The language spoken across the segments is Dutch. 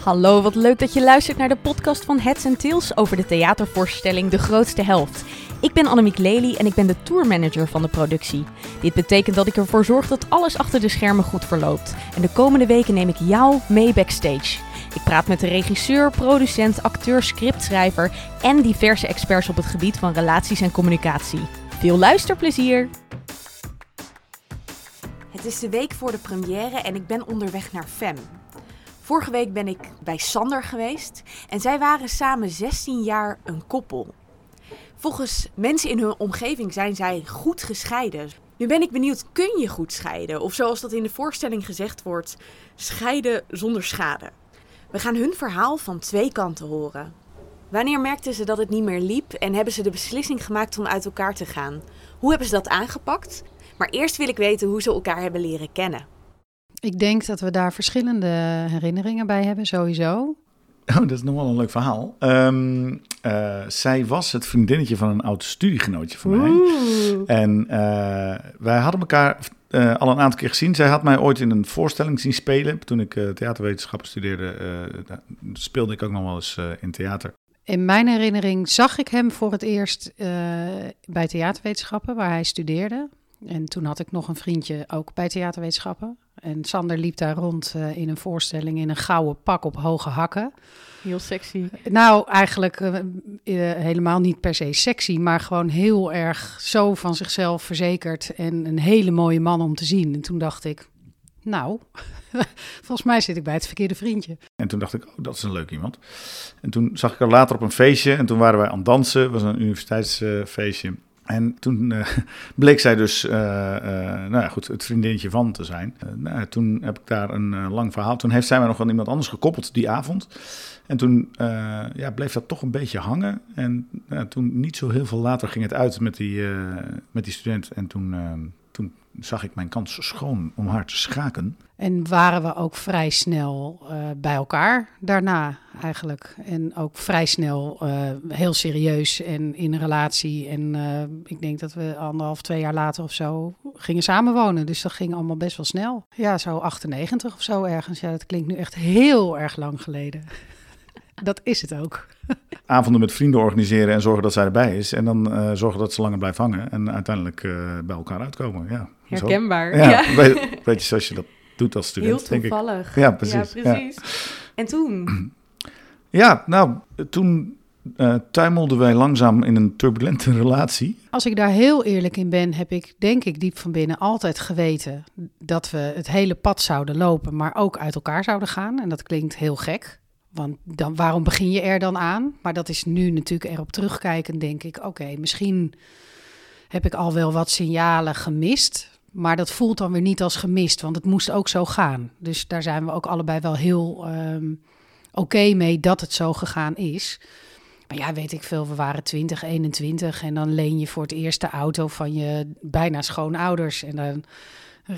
Hallo, wat leuk dat je luistert naar de podcast van Heads and Tails over de theatervoorstelling De Grootste Helft. Ik ben Annemiek Lely en ik ben de tourmanager van de productie. Dit betekent dat ik ervoor zorg dat alles achter de schermen goed verloopt. En de komende weken neem ik jou mee backstage. Ik praat met de regisseur, producent, acteur, scriptschrijver en diverse experts op het gebied van relaties en communicatie. Veel luisterplezier! Het is de week voor de première en ik ben onderweg naar FEM. Vorige week ben ik bij Sander geweest en zij waren samen 16 jaar een koppel. Volgens mensen in hun omgeving zijn zij goed gescheiden. Nu ben ik benieuwd, kun je goed scheiden? Of zoals dat in de voorstelling gezegd wordt, scheiden zonder schade. We gaan hun verhaal van twee kanten horen. Wanneer merkten ze dat het niet meer liep en hebben ze de beslissing gemaakt om uit elkaar te gaan? Hoe hebben ze dat aangepakt? Maar eerst wil ik weten hoe ze elkaar hebben leren kennen. Ik denk dat we daar verschillende herinneringen bij hebben, sowieso. Oh, dat is nog wel een leuk verhaal. Ehm, eh, zij was het vriendinnetje van een oud studiegenootje van mij. En eh, wij hadden elkaar eh, al een aantal keer gezien. Zij had mij ooit in een voorstelling zien spelen. Toen ik theaterwetenschappen studeerde, speelde ik ook nog wel eens in theater. In mijn herinnering zag ik hem voor het eerst bij theaterwetenschappen, waar hij studeerde. En toen had ik nog een vriendje ook bij theaterwetenschappen. En Sander liep daar rond eh, in een voorstelling in een gouden pak op hoge hakken. Heel sexy. Nou, eigenlijk eh, eh, helemaal niet per se sexy, maar gewoon heel erg zo van zichzelf verzekerd en een hele mooie man om te zien. En toen dacht ik, nou, volgens mij zit ik bij het verkeerde vriendje. En toen dacht ik, oh, dat is een leuk iemand. En toen zag ik haar later op een feestje. En toen waren wij aan het dansen. Het was een universiteitsfeestje. En toen eh, bleek zij dus, eh, eh, nou ja, goed, het vriendinnetje van te zijn. Nou, toen heb ik daar een lang verhaal. Toen heeft zij mij nog aan iemand anders gekoppeld die avond. En toen ja, bleef dat toch een beetje hangen. En nou, toen niet zo heel veel later ging het uit met die, met die student. En toen, eh, toen zag ik mijn kans schoon om haar te schaken. En waren we ook vrij snel eh, bij elkaar daarna eigenlijk. En ook vrij snel eh, heel serieus en in een relatie. En eh, ik denk dat we anderhalf, twee jaar later of zo gingen samenwonen. Dus dat ging allemaal best wel snel. Ja, zo 98 of zo ergens. Ja, dat klinkt nu echt heel erg lang geleden. Dat is het ook. avonden met vrienden organiseren en zorgen dat zij erbij is. En dan eh, zorgen dat ze langer blijft hangen en uiteindelijk eh, bij elkaar uitkomen. Ja, zo. Herkenbaar. Ja, Ja. Weet, weet je, zoals je dat doet als student, Heel denk ik. toevallig. Ja, precies. Ja, precies. En toen? Ja, nou, toen eh, tuimelden wij langzaam in een turbulente relatie. Als ik daar heel eerlijk in ben, heb ik denk ik diep van binnen altijd geweten dat we het hele pad zouden lopen, maar ook uit elkaar zouden gaan. En dat klinkt heel gek. Want dan, waarom begin je er dan aan? Maar dat is nu natuurlijk erop terugkijken, denk ik, oké, misschien heb ik al wel wat signalen gemist. Maar dat voelt dan weer niet als gemist, want het moest ook zo gaan. Dus daar zijn we ook allebei wel heel ehm, oké mee dat het zo gegaan is. Maar ja, weet ik veel, we waren 20, 21 en dan leen je voor het eerst de auto van je bijna schoonouders. En dan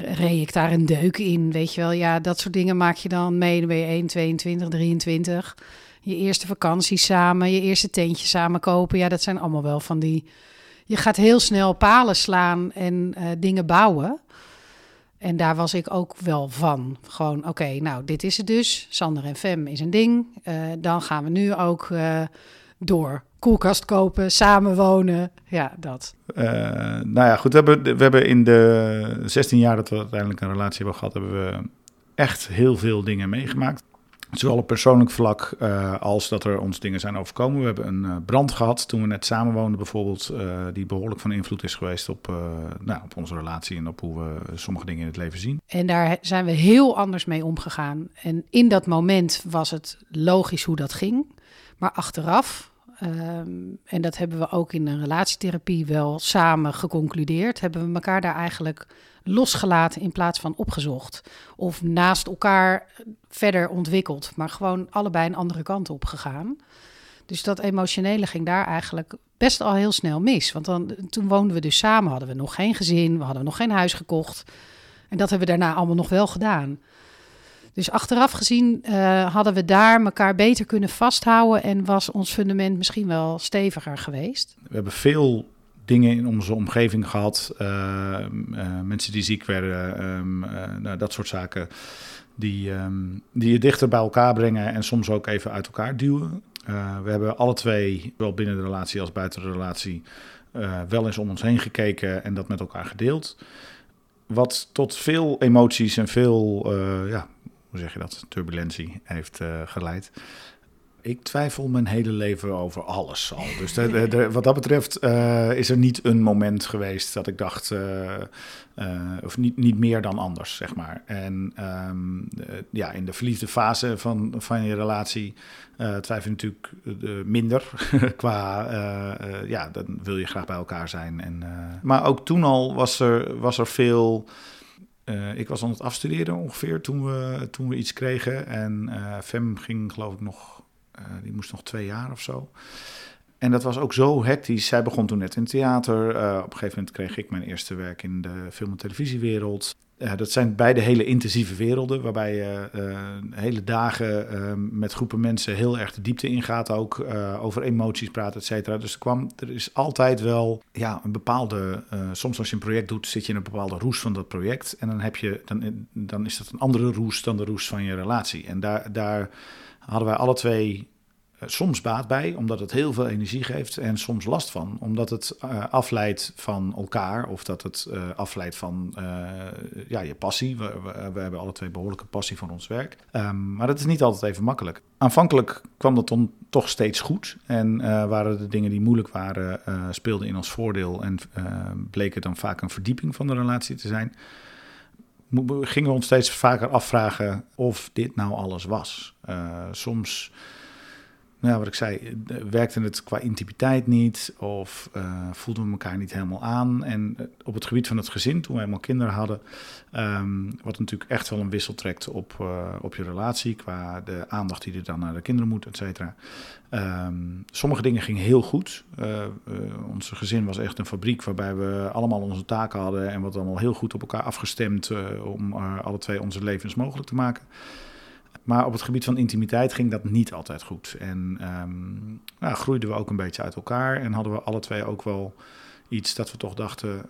reed ik daar een deuk in, weet je wel. Ja, dat soort dingen maak je dan mee. Dan ben je 1, 22, 23. Je eerste vakantie samen, je eerste tentje samen kopen. Ja, dat zijn allemaal wel van die... Je gaat heel snel palen slaan en eh, dingen bouwen. En daar was ik ook wel van. Gewoon, oké, nou, dit is het dus. Sander en Fem is een ding. Eh, dan gaan we nu ook eh, door. Koelkast kopen, samenwonen. Ja, dat. Eh, nou ja, goed, we hebben, we hebben in de 16 jaar dat we uiteindelijk een relatie hebben gehad, hebben we echt heel veel dingen meegemaakt. Zowel op persoonlijk vlak eh, als dat er ons dingen zijn overkomen. We hebben een eh, brand gehad toen we net samenwoonden bijvoorbeeld, die behoorlijk van invloed is geweest op, nou, op onze relatie en op hoe we sommige dingen in het leven zien. En daar zijn we heel anders mee omgegaan. En in dat moment was het logisch hoe dat ging. Maar achteraf, ehm, en dat hebben we ook in een relatietherapie wel samen geconcludeerd, hebben we elkaar daar eigenlijk losgelaten in plaats van opgezocht. Of naast elkaar verder ontwikkeld, maar gewoon allebei een andere kant op gegaan. Dus dat emotionele ging daar eigenlijk best al heel snel mis. Want dan, toen woonden we dus samen, hadden we nog geen gezin, we hadden nog geen huis gekocht. En dat hebben we daarna allemaal nog wel gedaan. Dus achteraf gezien eh, hadden we daar elkaar beter kunnen vasthouden en was ons fundament misschien wel steviger geweest. We hebben veel dingen in onze omgeving gehad. mensen die ziek werden, ehm, nou, dat soort zaken. Die, ehm, die je dichter bij elkaar brengen en soms ook even uit elkaar duwen. we hebben alle twee, zowel binnen de relatie als buiten de relatie, wel eens om ons heen gekeken en dat met elkaar gedeeld. Wat tot veel emoties en veel, ja, hoe zeg je dat, turbulentie heeft geleid ik twijfel mijn hele leven over alles al. Dus wat dat betreft uh, is er niet een moment geweest dat ik dacht, uh, of niet, niet meer dan anders, zeg maar. En um, ja, in de verliefde fase van, van je relatie twijfel je natuurlijk minder qua, ja, dan wil je graag bij elkaar zijn. En, maar ook toen al was er, was er veel... ik was aan het afstuderen ongeveer toen we, toen we iets kregen. En Fem ging geloof ik nog eh, die moest nog twee jaar of zo. En dat was ook zo hectisch. Zij begon toen net in theater. Op een gegeven moment kreeg ik mijn eerste werk in de film- en televisiewereld. Uh, dat zijn beide hele intensieve werelden, waarbij je hele dagen met groepen mensen heel erg de diepte ingaat, ook over emoties praat, et cetera. Dus er, kwam, er is altijd wel ja, een bepaalde. soms als je een project doet, zit je in een bepaalde roes van dat project. En dan, heb je, dan, dan is dat een andere roes dan de roes van je relatie. En daar. daar hadden wij alle twee eh, soms baat bij, omdat het heel veel energie geeft, en soms last van, omdat het uh, afleidt van elkaar of dat het uh, afleidt van ja, je passie. We, we, hebben alle twee behoorlijke passie voor ons werk. Um, maar dat is niet altijd even makkelijk. Aanvankelijk kwam dat dan toch steeds goed en waren de dingen die moeilijk waren, speelden in ons voordeel en bleken dan vaak een verdieping van de relatie te zijn gingen we ons steeds vaker afvragen of dit nou alles was. Soms nou, wat ik zei, werkte het qua intimiteit niet of uh, voelden we elkaar niet helemaal aan. En eh, op het gebied van het gezin, toen we helemaal kinderen hadden, um, wat natuurlijk echt wel een wissel trekt op, op je relatie, qua de aandacht die er dan naar de kinderen moet, et cetera. Um, sommige dingen gingen heel goed. Onze gezin was echt een fabriek waarbij we allemaal onze taken hadden en wat allemaal heel goed op elkaar afgestemd om alle twee onze levens mogelijk te maken. Maar op het gebied van intimiteit ging dat niet altijd goed. En um, nou, groeiden we ook een beetje uit elkaar. En hadden we alle twee ook wel iets dat we toch dachten.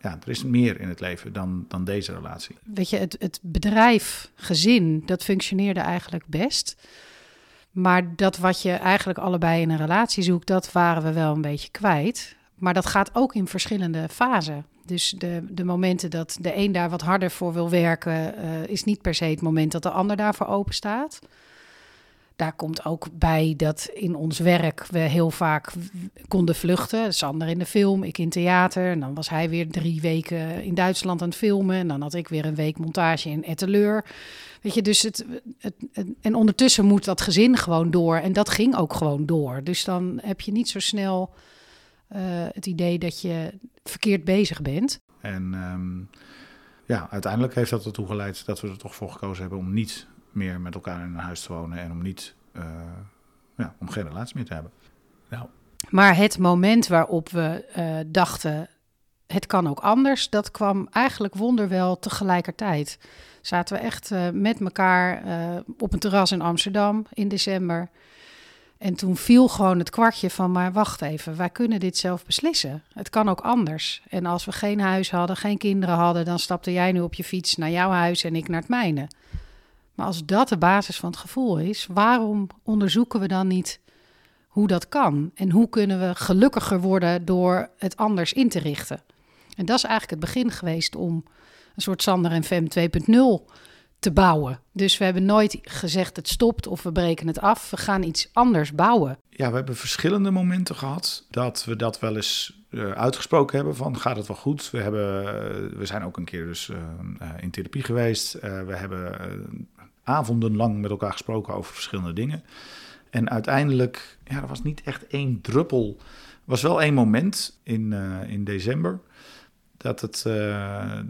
Ja, er is meer in het leven dan, dan deze relatie. Weet je, het, het bedrijf, gezin, dat functioneerde eigenlijk best. Maar dat wat je eigenlijk allebei in een relatie zoekt, dat waren we wel een beetje kwijt. Maar dat gaat ook in verschillende fasen. Dus de, de momenten dat de een daar wat harder voor wil werken, uh, is niet per se het moment dat de ander daarvoor open staat. Daar komt ook bij dat in ons werk we heel vaak konden vluchten. Sander in de film, ik in theater. En dan was hij weer drie weken in Duitsland aan het filmen. En dan had ik weer een week montage in Etteleur. Weet je, dus het, het, En ondertussen moet dat gezin gewoon door. En dat ging ook gewoon door. Dus dan heb je niet zo snel uh, het idee dat je verkeerd bezig bent. En um, ja, uiteindelijk heeft dat ertoe geleid dat we er toch voor gekozen hebben om niet meer met elkaar in een huis te wonen en om niet, uh, ja, om geen relatie meer te hebben. Nou. Maar het moment waarop we uh, dachten, het kan ook anders, dat kwam eigenlijk wonderwel tegelijkertijd. Zaten we echt uh, met elkaar op een terras in Amsterdam in december. En toen viel gewoon het kwartje van, maar wacht even, wij kunnen dit zelf beslissen. Het kan ook anders. En als we geen huis hadden, geen kinderen hadden, dan stapte jij nu op je fiets naar jouw huis en ik naar het mijne. Maar als dat de basis van het gevoel is, waarom onderzoeken we dan niet hoe dat kan? En hoe kunnen we gelukkiger worden door het anders in te richten? En dat is eigenlijk het begin geweest om een soort Sander en Fem 2.0 te bouwen. Dus we hebben nooit gezegd het stopt of we breken het af. We gaan iets anders bouwen. Ja, we hebben verschillende momenten gehad dat we dat wel eens uh, uitgesproken hebben van gaat het wel goed. We, hebben, uh, we zijn ook een keer dus uh, in therapie geweest. we hebben avondenlang met elkaar gesproken over verschillende dingen. En uiteindelijk, ja, er was niet echt één druppel. Er was wel één moment in, in december dat het uh,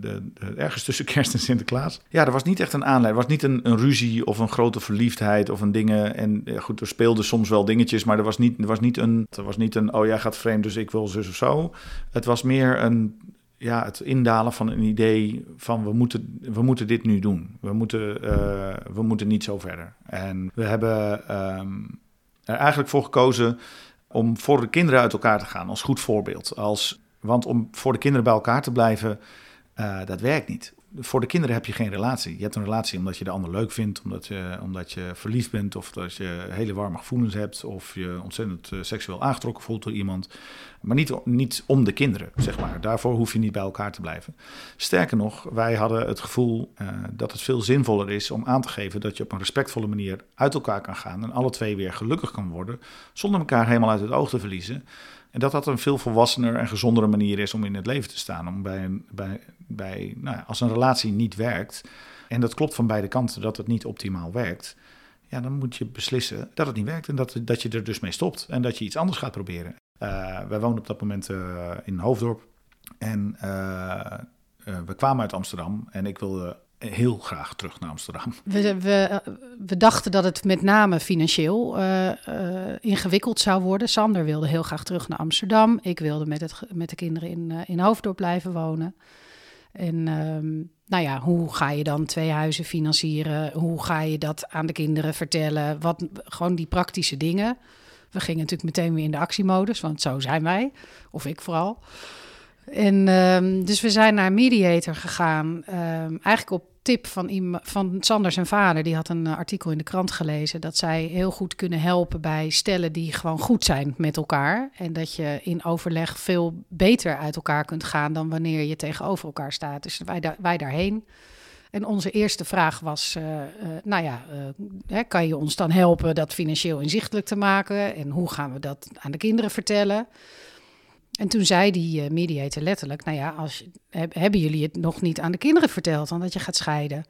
de, de, ergens tussen kerst en Sinterklaas. Ja, er was niet echt een aanleiding. Was niet een, een ruzie of een grote verliefdheid of een dingen. En ja, goed, er speelden soms wel dingetjes, maar er was niet, er was niet een. Er was niet een. Oh, jij gaat vreemd, dus ik wil zus of zo. Het was meer een. Ja, het indalen van een idee van we moeten, we moeten dit nu doen. We moeten, uh, we moeten niet zo verder. En we hebben um, er eigenlijk voor gekozen om voor de kinderen uit elkaar te gaan als goed voorbeeld. Als Want om voor de kinderen bij elkaar te blijven, uh, dat werkt niet voor de kinderen heb je geen relatie. Je hebt een relatie omdat je de ander leuk vindt, omdat je, omdat je verliefd bent, of dat je hele warme gevoelens hebt, of je ontzettend uh, seksueel aangetrokken voelt door iemand. Maar niet, niet om de kinderen, zeg maar. Daarvoor hoef je niet bij elkaar te blijven. Sterker nog, wij hadden het gevoel uh, dat het veel zinvoller is om aan te geven dat je op een respectvolle manier uit elkaar kan gaan en alle twee weer gelukkig kan worden, zonder elkaar helemaal uit het oog te verliezen. En dat dat een veel volwassener en gezondere manier is om in het leven te staan. Om bij een, bij, bij, nou ja, als een relatie niet werkt, en dat klopt van beide kanten dat het niet optimaal werkt, ja, dan moet je beslissen dat het niet werkt en dat, dat je er dus mee stopt en dat je iets anders gaat proberen. Uh, wij woonden op dat moment uh, in Hoofddorp en uh, we kwamen uit Amsterdam en ik wilde heel graag terug naar Amsterdam. We, we, we dachten dat het met name financieel uh, uh, ingewikkeld zou worden. Sander wilde heel graag terug naar Amsterdam. Ik wilde met, het, met de kinderen in, uh, in Hoofddorp blijven wonen. En um, nou ja, hoe ga je dan twee huizen financieren? Hoe ga je dat aan de kinderen vertellen? Wat, gewoon die praktische dingen. We gingen natuurlijk meteen weer in de actiemodus, want zo zijn wij. Of ik vooral. En um, dus we zijn naar Mediator gegaan. Um, eigenlijk op tip van, van Sander zijn vader. Die had een artikel in de krant gelezen. Dat zij heel goed kunnen helpen bij stellen die gewoon goed zijn met elkaar. En dat je in overleg veel beter uit elkaar kunt gaan dan wanneer je tegenover elkaar staat. Dus wij, wij daarheen. En onze eerste vraag was: uh, uh, nou ja, kan je ons dan helpen dat financieel inzichtelijk te maken? En hoe gaan we dat aan de kinderen vertellen? En toen zei die uh, mediator letterlijk: Nou ja, als, heb, hebben jullie het nog niet aan de kinderen verteld dan dat je gaat scheiden?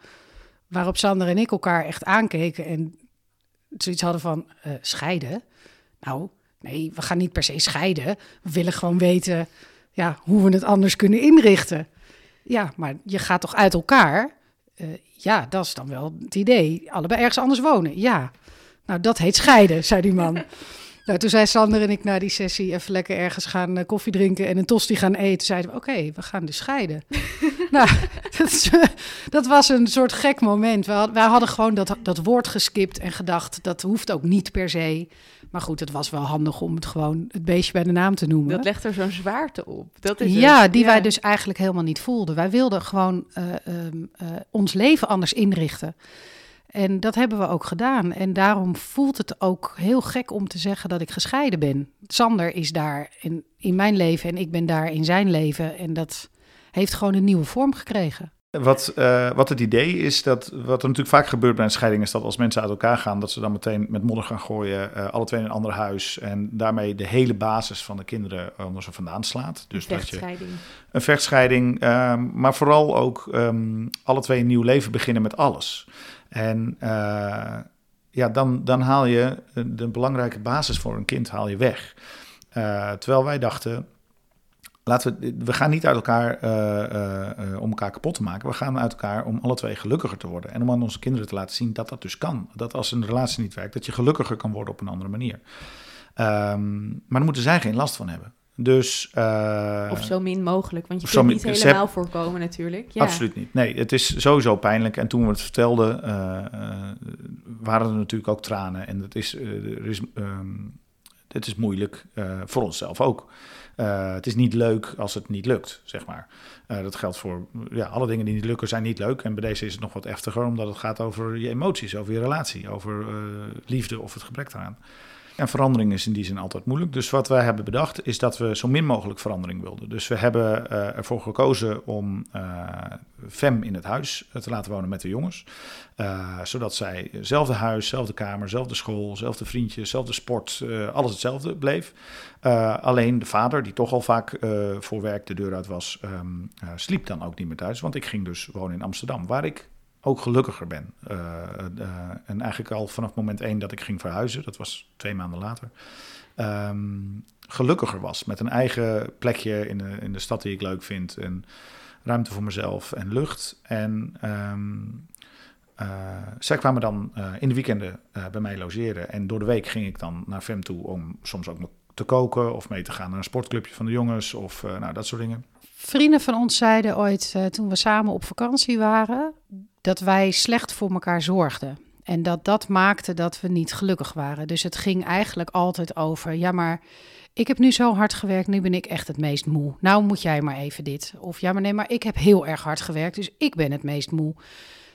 Waarop Sander en ik elkaar echt aankeken en zoiets hadden van: uh, Scheiden? Nou, nee, we gaan niet per se scheiden. We willen gewoon weten ja, hoe we het anders kunnen inrichten. Ja, maar je gaat toch uit elkaar? Uh, ja, dat is dan wel het idee. Allebei ergens anders wonen. Ja. Nou, dat heet scheiden, zei die man. Nou, toen zei Sander en ik na die sessie even lekker ergens gaan uh, koffie drinken en een tosti gaan eten. Zeiden we, oké, we gaan dus scheiden. nou, dat, is, uh, dat, was een soort gek moment. We had, wij hadden gewoon dat, dat woord geskipt en gedacht, dat hoeft ook niet per se. Maar goed, het was wel handig om het gewoon het beestje bij de naam te noemen. Dat legt er zo'n zwaarte op. Dat is ja, het. die ja. wij dus eigenlijk helemaal niet voelden. Wij wilden gewoon uh, ons leven anders inrichten. En dat hebben we ook gedaan. En daarom voelt het ook heel gek om te zeggen dat ik gescheiden ben. Sander is daar in, in mijn leven en ik ben daar in zijn leven. En dat heeft gewoon een nieuwe vorm gekregen. Wat, uh, wat het idee is, dat wat er natuurlijk vaak gebeurt bij een scheiding, is dat als mensen uit elkaar gaan, dat ze dan meteen met modder gaan gooien, uh, alle twee in een ander huis. En daarmee de hele basis van de kinderen onder ze vandaan slaat. Dus een vechtscheiding. Dat je, een vechtscheiding, maar vooral ook um, alle twee een nieuw leven beginnen met alles. En ja, dan, dan haal je de belangrijke basis voor een kind haal je weg. Terwijl wij dachten, laten we, we gaan niet uit elkaar uh, uh, om elkaar kapot te maken. We gaan uit elkaar om alle twee gelukkiger te worden. En om aan onze kinderen te laten zien dat dat dus kan. Dat als een relatie niet werkt, dat je gelukkiger kan worden op een andere manier. Um, maar daar moeten zij geen last van hebben. Dus, uh, of zo min mogelijk, want je kunt niet helemaal voorkomen natuurlijk. Ja. Absoluut niet. Nee, het is sowieso pijnlijk. En toen we het vertelden, waren er natuurlijk ook tranen. En dat is, er is, um, het is moeilijk voor onszelf ook. Het is niet leuk als het niet lukt, zeg maar. dat geldt voor ja, alle dingen die niet lukken, zijn niet leuk. En bij deze is het nog wat heftiger, omdat het gaat over je emoties, over je relatie, over liefde of het gebrek daaraan. En verandering is in die zin altijd moeilijk. Dus wat wij hebben bedacht is dat we zo min mogelijk verandering wilden. Dus we hebben uh, ervoor gekozen om uh, Fem in het huis te laten wonen met de jongens. Zodat zij zelfde huis, zelfde kamer, zelfde school, zelfde vriendjes, zelfde sport, alles hetzelfde bleef. alleen de vader, die toch al vaak voor werk de deur uit was, um, sliep dan ook niet meer thuis. Want ik ging dus wonen in Amsterdam, waar ik ook gelukkiger ben. Uh, en eigenlijk al vanaf moment één dat ik ging verhuizen, dat was twee maanden later, um, gelukkiger was. Met een eigen plekje in de, in de stad die ik leuk vind. En ruimte voor mezelf en lucht. En um, uh, zij kwamen dan in de weekenden bij mij logeren. En door de week ging ik dan naar FEM toe om soms ook te koken of mee te gaan naar een sportclubje van de jongens of nou, dat soort dingen. Vrienden van ons zeiden ooit, toen we samen op vakantie waren, dat wij slecht voor elkaar zorgden. En dat dat maakte dat we niet gelukkig waren. Dus het ging eigenlijk altijd over, ja, maar ik heb nu zo hard gewerkt, nu ben ik echt het meest moe. Nou moet jij maar even dit. Of ja, maar nee, maar ik heb heel erg hard gewerkt, dus ik ben het meest moe.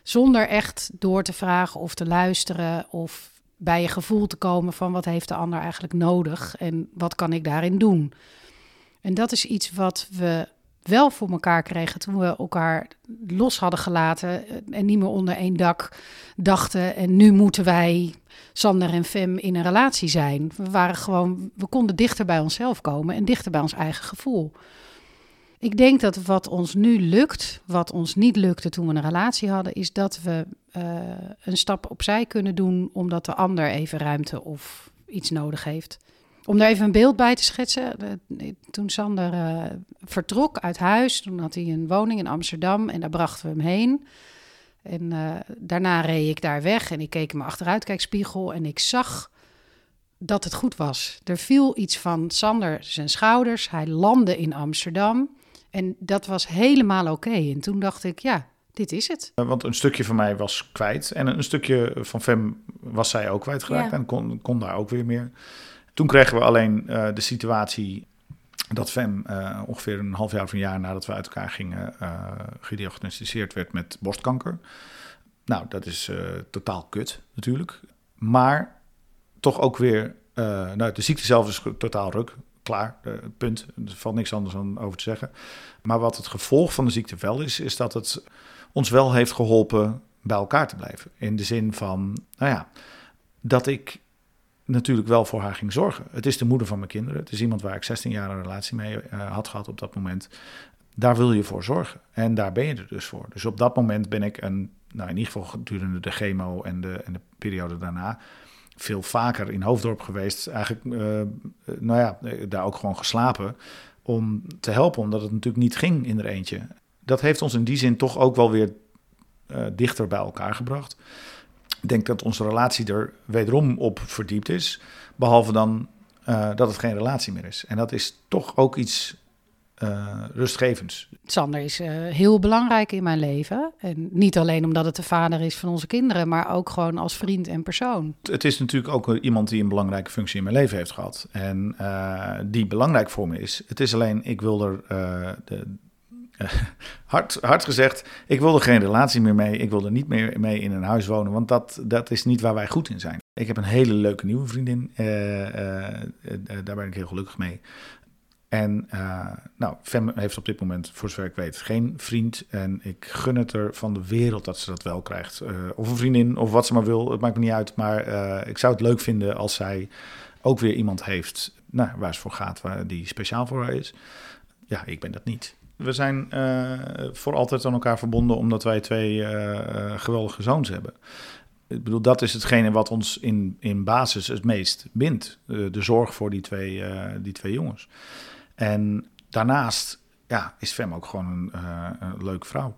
Zonder echt door te vragen of te luisteren of bij je gevoel te komen van wat heeft de ander eigenlijk nodig en wat kan ik daarin doen. En dat is iets wat we wel voor elkaar kregen toen we elkaar los hadden gelaten en niet meer onder één dak dachten. En nu moeten wij, Sander en Fem, in een relatie zijn. We waren gewoon, we konden dichter bij onszelf komen en dichter bij ons eigen gevoel. Ik denk dat wat ons nu lukt, wat ons niet lukte toen we een relatie hadden, is dat we uh, een stap opzij kunnen doen omdat de ander even ruimte of iets nodig heeft. Om daar even een beeld bij te schetsen. Toen Sander uh, vertrok uit huis, toen had hij een woning in Amsterdam en daar brachten we hem heen. En uh, daarna reed ik daar weg en ik keek in mijn achteruitkijkspiegel en ik zag dat het goed was. Er viel iets van Sander zijn schouders. Hij landde in Amsterdam. En dat was helemaal oké. En toen dacht ik, ja, dit is het. Want een stukje van mij was kwijt. En een stukje van Fem was zij ook kwijtgeraakt. Ja. En kon, kon daar ook weer meer. Toen kregen we alleen uh, de situatie dat Fem uh, ongeveer een half jaar of een jaar nadat we uit elkaar gingen... Uh, gediagnosticeerd werd met borstkanker. Nou, dat is totaal kut natuurlijk. Maar toch ook weer... nou, de ziekte zelf is totaal ruk klaar, punt. Er valt niks anders aan over te zeggen. Maar wat het gevolg van de ziekte wel is, is dat het ons wel heeft geholpen bij elkaar te blijven. In de zin van, nou ja, dat ik natuurlijk wel voor haar ging zorgen. Het is de moeder van mijn kinderen. Het is iemand waar ik 16 jaar een relatie mee uh, had gehad op dat moment. Daar wil je voor zorgen. En daar ben je er dus voor. Dus op dat moment ben ik een, nou in ieder geval gedurende de chemo en de, en de periode daarna, veel vaker in Hoofddorp geweest. Eigenlijk, uh, nou ja, daar ook gewoon geslapen. Om te helpen, omdat het natuurlijk niet ging in er eentje. Dat heeft ons in die zin toch ook wel weer dichter bij elkaar gebracht. Ik denk dat onze relatie er wederom op verdiept is. Behalve dan uh, dat het geen relatie meer is. En dat is toch ook iets uh, rustgevends. Sander is uh, heel belangrijk in mijn leven. En niet alleen omdat het de vader is van onze kinderen, maar ook gewoon als vriend en persoon. Het is natuurlijk ook iemand die een belangrijke functie in mijn leven heeft gehad. En uh, die belangrijk voor me is. Het is alleen, ik wil er. De, hard, hard gezegd, ik wil er geen relatie meer mee. Ik wil er niet meer mee in een huis wonen, want dat, dat is niet waar wij goed in zijn. Ik heb een hele leuke nieuwe vriendin. daar ben ik heel gelukkig mee. En nou, Fem heeft op dit moment, voor zover ik weet, geen vriend. En ik gun het er van de wereld dat ze dat wel krijgt. Of een vriendin, of wat ze maar wil, het maakt me niet uit. Maar ik zou het leuk vinden als zij ook weer iemand heeft nou, waar ze voor gaat, waar die speciaal voor haar is. Ja, ik ben dat niet. We zijn voor altijd aan elkaar verbonden omdat wij twee geweldige zoons hebben. Ik bedoel, dat is hetgene wat ons in, in basis het meest bindt. de zorg voor die twee, die twee jongens. En daarnaast ja, is Fem ook gewoon een, leuke vrouw.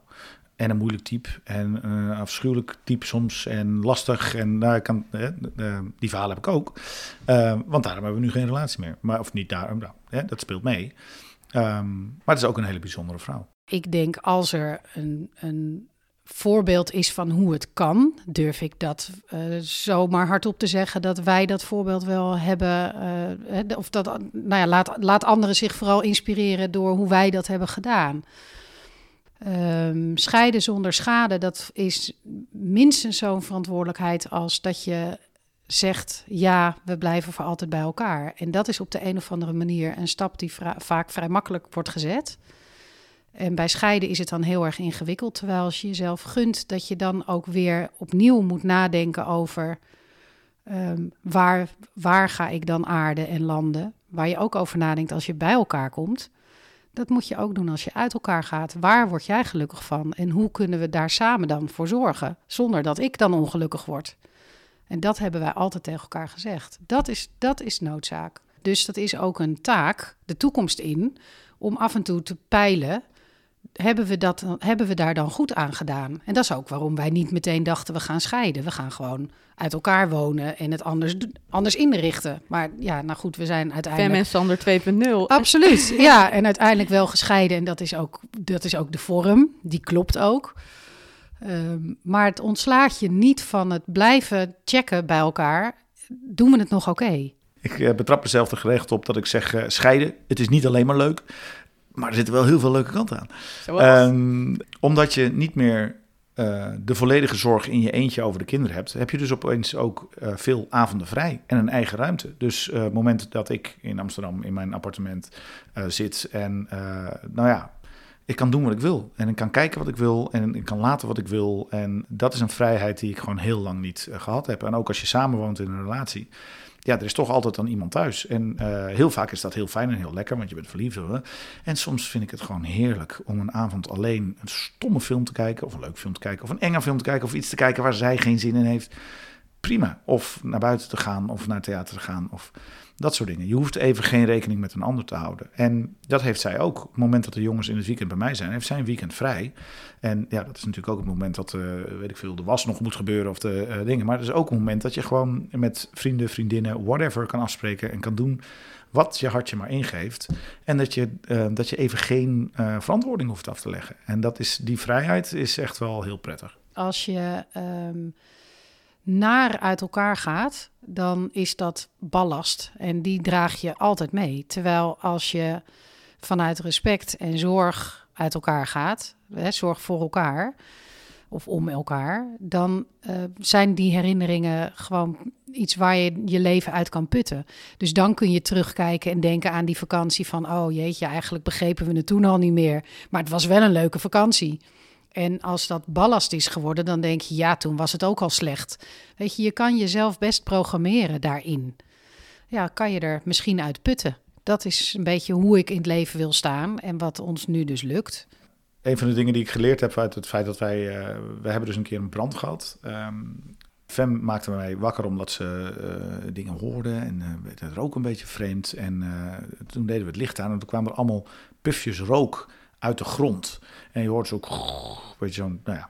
En een moeilijk type. En een afschuwelijk type soms. En lastig. En nou, kan, die verhalen heb ik ook. want daarom hebben we nu geen relatie meer. Maar, of niet daarom. Nou, dat speelt mee. Um, maar het is ook een hele bijzondere vrouw. Ik denk als er een, een voorbeeld is van hoe het kan, durf ik dat uh, zomaar hardop te zeggen dat wij dat voorbeeld wel hebben. Uh, of dat, nou ja, laat, laat anderen zich vooral inspireren door hoe wij dat hebben gedaan. Um, scheiden zonder schade, dat is minstens zo'n verantwoordelijkheid als dat je zegt: ja, we blijven voor altijd bij elkaar. En dat is op de een of andere manier een stap die vaak vrij makkelijk wordt gezet. En bij scheiden is het dan heel erg ingewikkeld. Terwijl als je jezelf gunt, dat je dan ook weer opnieuw moet nadenken over um, waar, waar ga ik dan aarden en landen. Waar je ook over nadenkt als je bij elkaar komt. Dat moet je ook doen als je uit elkaar gaat. Waar word jij gelukkig van? En hoe kunnen we daar samen dan voor zorgen? Zonder dat ik dan ongelukkig word. En dat hebben wij altijd tegen elkaar gezegd. Dat is, dat is noodzaak. Dus dat is ook een taak, de toekomst in, om af en toe te peilen hebben we, dat, hebben we daar dan goed aan gedaan? En dat is ook waarom wij niet meteen dachten we gaan scheiden. We gaan gewoon uit elkaar wonen en het anders, anders inrichten. Maar ja, nou goed, we zijn uiteindelijk... Fem en Sander 2.0. Absoluut, ja. En uiteindelijk wel gescheiden. En dat is ook, dat is ook de vorm, die klopt ook. Um, maar het ontslaat je niet van het blijven checken bij elkaar. Doen we het nog oké? Okay? ik uh, betrap mezelf er geregeld op dat ik zeg uh, scheiden. Het is niet alleen maar leuk, maar er zitten wel heel veel leuke kanten aan. Um, omdat je niet meer uh, de volledige zorg in je eentje over de kinderen hebt, heb je dus opeens ook uh, veel avonden vrij en een eigen ruimte. Dus uh, het moment dat ik in Amsterdam in mijn appartement zit en nou ja, ik kan doen wat ik wil. En ik kan kijken wat ik wil en ik kan laten wat ik wil. En dat is een vrijheid die ik gewoon heel lang niet gehad heb. En ook als je samenwoont in een relatie, ja, er is toch altijd dan iemand thuis. En uh, heel vaak is dat heel fijn en heel lekker, want je bent verliefd. En soms vind ik het gewoon heerlijk om een avond alleen een stomme film te kijken, of een leuk film te kijken, of een enge film te kijken, of iets te kijken waar zij geen zin in heeft. Prima. Of naar buiten te gaan, of naar theater te gaan, of dat soort dingen. Je hoeft even geen rekening met een ander te houden. En dat heeft zij ook. Op het moment dat de jongens in het weekend bij mij zijn, heeft zij een weekend vrij. En ja, dat is natuurlijk ook het moment dat, uh, weet ik veel, de was nog moet gebeuren of de uh, dingen. Maar het is ook een moment dat je gewoon met vrienden, vriendinnen, whatever kan afspreken en kan doen wat je hartje maar ingeeft. En dat je, uh, dat je even geen verantwoording hoeft af te leggen. En dat is, die vrijheid is echt wel heel prettig. Als je um, naar uit elkaar gaat, dan is dat ballast. En die draag je altijd mee. Terwijl als je vanuit respect en zorg uit elkaar gaat, hè, zorg voor elkaar of om elkaar, dan uh, zijn die herinneringen gewoon iets waar je je leven uit kan putten. Dus dan kun je terugkijken en denken aan die vakantie van, oh jeetje, eigenlijk begrepen we het toen al niet meer, maar het was wel een leuke vakantie. En als dat ballast is geworden, dan denk je, ja, toen was het ook al slecht. Weet je, je kan jezelf best programmeren daarin. Ja, kan je er misschien uit putten. Dat is een beetje hoe ik in het leven wil staan en wat ons nu dus lukt. Een van de dingen die ik geleerd heb uit het feit dat wij... Uh, we hebben dus een keer een brand gehad. Um, Fem maakte mij wakker omdat ze uh, dingen hoorde en uh, het rook een beetje vreemd. En toen deden we het licht aan en toen kwamen er allemaal pufjes rook uit de grond. En je hoort zo ook, weet je zo'n, nou ja.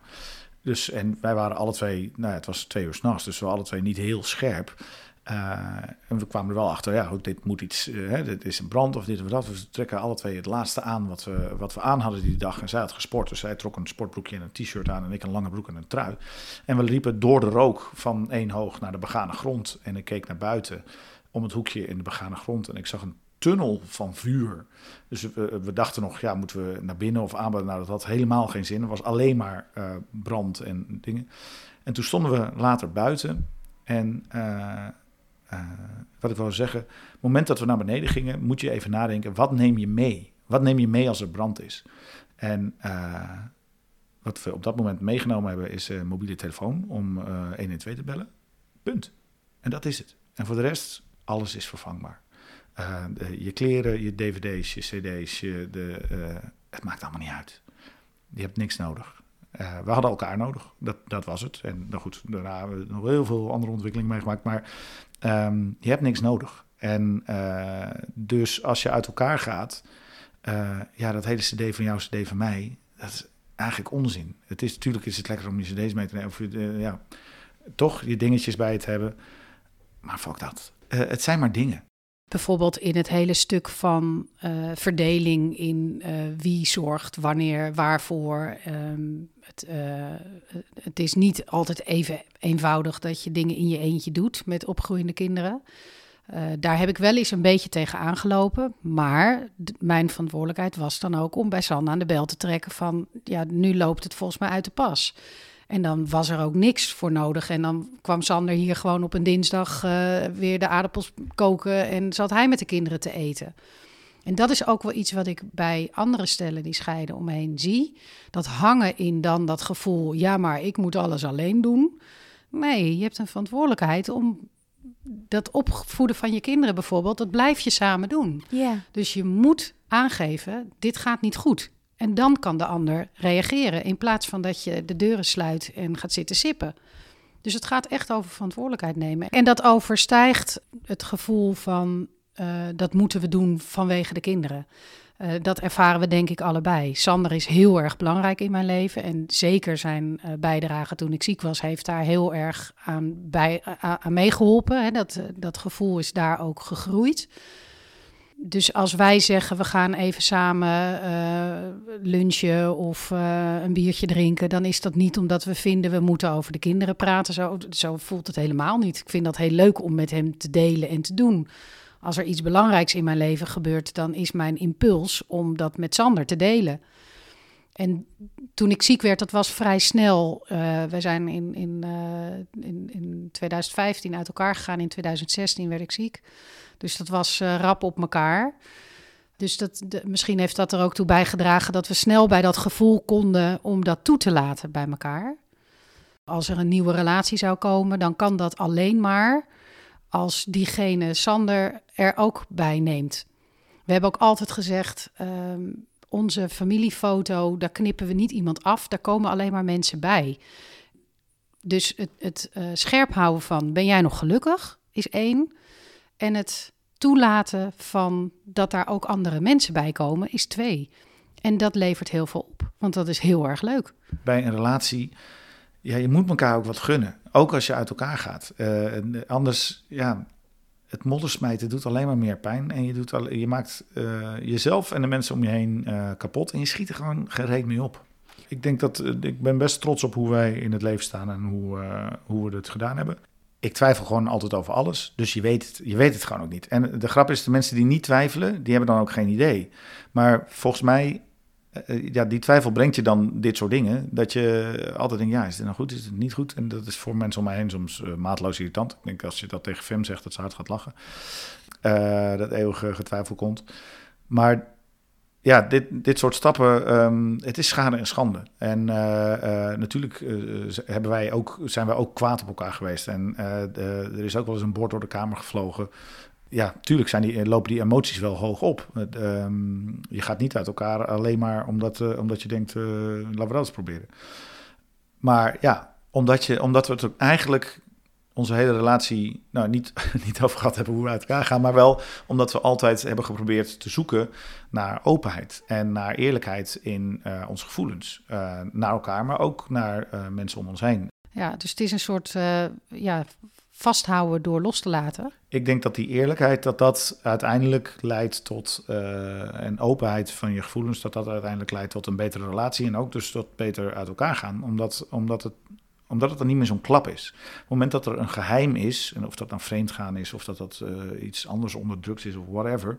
Dus, en wij waren alle twee, nou ja, het was twee uur s'nachts, dus we waren alle twee niet heel scherp. Uh, en we kwamen er wel achter, ja, goed, dit moet iets, uh, hè, dit is een brand of dit of dat. We trekken alle twee het laatste aan wat we, wat we aan hadden die dag. En zij had gesport, dus zij trok een sportbroekje en een t-shirt aan en ik een lange broek en een trui. En we liepen door de rook van één hoog naar de begane grond. En ik keek naar buiten om het hoekje in de begane grond en ik zag een tunnel van vuur. Dus we, we, dachten nog, ja, moeten we naar binnen of aanbouwen? Nou, dat had helemaal geen zin. Er was alleen maar uh, brand en dingen. En toen stonden we later buiten. En uh, wat ik wil zeggen, op het moment dat we naar beneden gingen, moet je even nadenken, wat neem je mee? Wat neem je mee als er brand is? En wat we op dat moment meegenomen hebben, is een mobiele telefoon om 112 te bellen. Punt. En dat is het. En voor de rest, alles is vervangbaar. De, je kleren, je dvd's, je cd's, de, uh, het maakt allemaal niet uit. Je hebt niks nodig. Uh, we hadden elkaar nodig, dat, dat was het. En nou goed, daarna hebben we nog heel veel andere ontwikkelingen meegemaakt, maar um, je hebt niks nodig. En dus als je uit elkaar gaat, ja, dat hele cd van jou, cd van mij, dat is eigenlijk onzin. Het is natuurlijk is het lekker om je cd's mee te nemen, of ja, toch je dingetjes bij te hebben. Maar fuck dat. het zijn maar dingen. Bijvoorbeeld in het hele stuk van uh, verdeling in uh, wie zorgt wanneer, waarvoor. Um, het, uh, het, is niet altijd even eenvoudig dat je dingen in je eentje doet met opgroeiende kinderen. daar heb ik wel eens een beetje tegen aangelopen. Maar mijn verantwoordelijkheid was dan ook om bij Sanne aan de bel te trekken van... ja, nu loopt het volgens mij uit de pas. En dan was er ook niks voor nodig. En dan kwam Sander hier gewoon op een dinsdag uh, weer de aardappels koken en zat hij met de kinderen te eten. En dat is ook wel iets wat ik bij andere stellen die scheiden omheen zie. Dat hangen in dan dat gevoel, ja, maar ik moet alles alleen doen. Nee, je hebt een verantwoordelijkheid om dat opvoeden van je kinderen bijvoorbeeld, dat blijf je samen doen. Ja. Dus je moet aangeven, dit gaat niet goed. En dan kan de ander reageren in plaats van dat je de deuren sluit en gaat zitten sippen. Dus het gaat echt over verantwoordelijkheid nemen. En dat overstijgt het gevoel van uh, dat moeten we doen vanwege de kinderen. Uh, dat ervaren we denk ik allebei. Sander is heel erg belangrijk in mijn leven. En zeker zijn uh, bijdrage toen ik ziek was, heeft daar heel erg aan, bij, aan meegeholpen. Hè. Dat, dat gevoel is daar ook gegroeid dus als wij zeggen we gaan even samen uh, lunchen of uh, een biertje drinken, dan is dat niet omdat we vinden we moeten over de kinderen praten. Zo, zo voelt het helemaal niet. Ik vind dat heel leuk om met hem te delen en te doen. Als er iets belangrijks in mijn leven gebeurt, dan is mijn impuls om dat met Sander te delen. En toen ik ziek werd, dat was vrij snel. Uh, we zijn in, in, in, in 2015 uit elkaar gegaan. In 2016 werd ik ziek. Dus dat was uh, rap op elkaar. Dus dat, misschien heeft dat er ook toe bijgedragen dat we snel bij dat gevoel konden om dat toe te laten bij elkaar. Als er een nieuwe relatie zou komen, dan kan dat alleen maar als diegene Sander er ook bij neemt. We hebben ook altijd gezegd, uh, onze familiefoto, daar knippen we niet iemand af, daar komen alleen maar mensen bij. Dus het, het uh, scherp houden van, ben jij nog gelukkig, is één. En het toelaten van dat daar ook andere mensen bij komen, is twee. En dat levert heel veel op, want dat is heel erg leuk. Bij een relatie, ja, je moet elkaar ook wat gunnen. Ook als je uit elkaar gaat. Uh, anders, ja, het moddersmijten doet alleen maar meer pijn. En je, doet al, je maakt uh, jezelf en de mensen om je heen uh, kapot. En je schiet er gewoon gereed mee op. Ik denk dat ik ben best trots op hoe wij in het leven staan en hoe, hoe we het gedaan hebben ik twijfel gewoon altijd over alles. Dus je weet, het, je weet het gewoon ook niet. En de grap is, de mensen die niet twijfelen, die hebben dan ook geen idee. Maar volgens mij, uh, ja, die twijfel brengt je dan dit soort dingen. Dat je altijd denkt, ja, is het nou goed, is het niet goed? En dat is voor mensen om mij heen soms uh, maatloos irritant. Ik denk als je dat tegen Fem zegt, dat ze hard gaat lachen. Dat eeuwige getwijfel komt. Maar ja, dit, dit soort stappen, um, het is schade en schande. En uh, uh, natuurlijk uh, hebben wij ook, zijn wij ook kwaad op elkaar geweest. En de, er is ook wel eens een bord door de kamer gevlogen. Ja, tuurlijk zijn die, lopen die emoties wel hoog op. Um, je gaat niet uit elkaar alleen maar omdat, omdat je denkt, laten we dat eens proberen. Maar ja, omdat, je, omdat we het eigenlijk onze hele relatie nou, niet, niet over gehad hebben hoe we uit elkaar gaan, maar wel omdat we altijd hebben geprobeerd te zoeken naar openheid en naar eerlijkheid in uh, onze gevoelens. Uh, naar elkaar, maar ook naar uh, mensen om ons heen. Ja, dus het is een soort ja, vasthouden door los te laten. Ik denk dat die eerlijkheid, dat dat uiteindelijk leidt tot een openheid van je gevoelens, dat dat uiteindelijk leidt tot een betere relatie en ook dus tot beter uit elkaar gaan. Omdat, omdat het omdat het dan niet meer zo'n klap is. Op het moment dat er een geheim is, en of dat dan vreemdgaan is, of dat dat uh, iets anders onderdrukt is of whatever.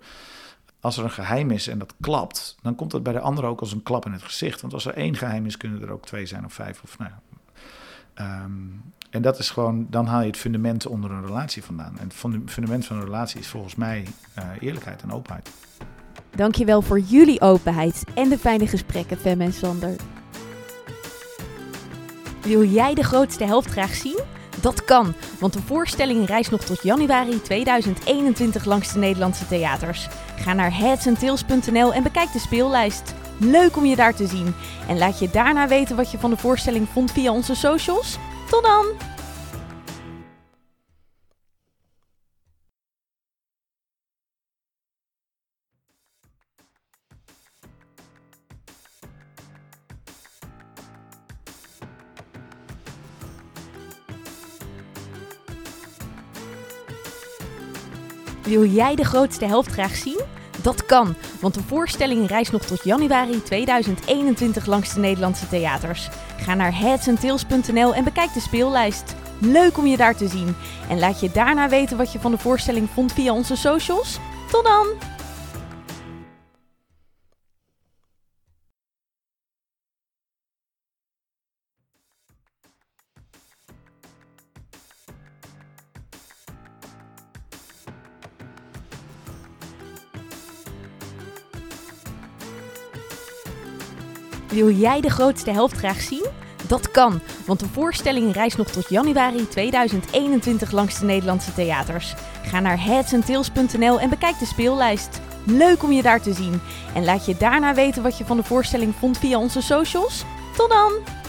Als er een geheim is en dat klapt, dan komt dat bij de ander ook als een klap in het gezicht. Want als er één geheim is, kunnen er ook twee zijn of vijf of nou. Um, en dat is gewoon, dan haal je het fundament onder een relatie vandaan. En het fundament van een relatie is volgens mij uh, eerlijkheid en openheid. Dankjewel voor jullie openheid en de fijne gesprekken, Fem en Sander. Wil jij de grootste helft graag zien? Dat kan, want de voorstelling reist nog tot januari 2021 langs de Nederlandse theaters. Ga naar headsandtails.nl en bekijk de speellijst. Leuk om je daar te zien. En laat je daarna weten wat je van de voorstelling vond via onze socials. Tot dan! Wil jij de grootste helft graag zien? Dat kan, want de voorstelling reist nog tot januari 2021 langs de Nederlandse theaters. Ga naar headsandtails.nl en bekijk de speellijst. Leuk om je daar te zien. En laat je daarna weten wat je van de voorstelling vond via onze socials. Tot dan! Wil jij de grootste helft graag zien? Dat kan, want de voorstelling reist nog tot januari 2021 langs de Nederlandse theaters. Ga naar headsandtails.nl en bekijk de speellijst. Leuk om je daar te zien. En laat je daarna weten wat je van de voorstelling vond via onze socials. Tot dan!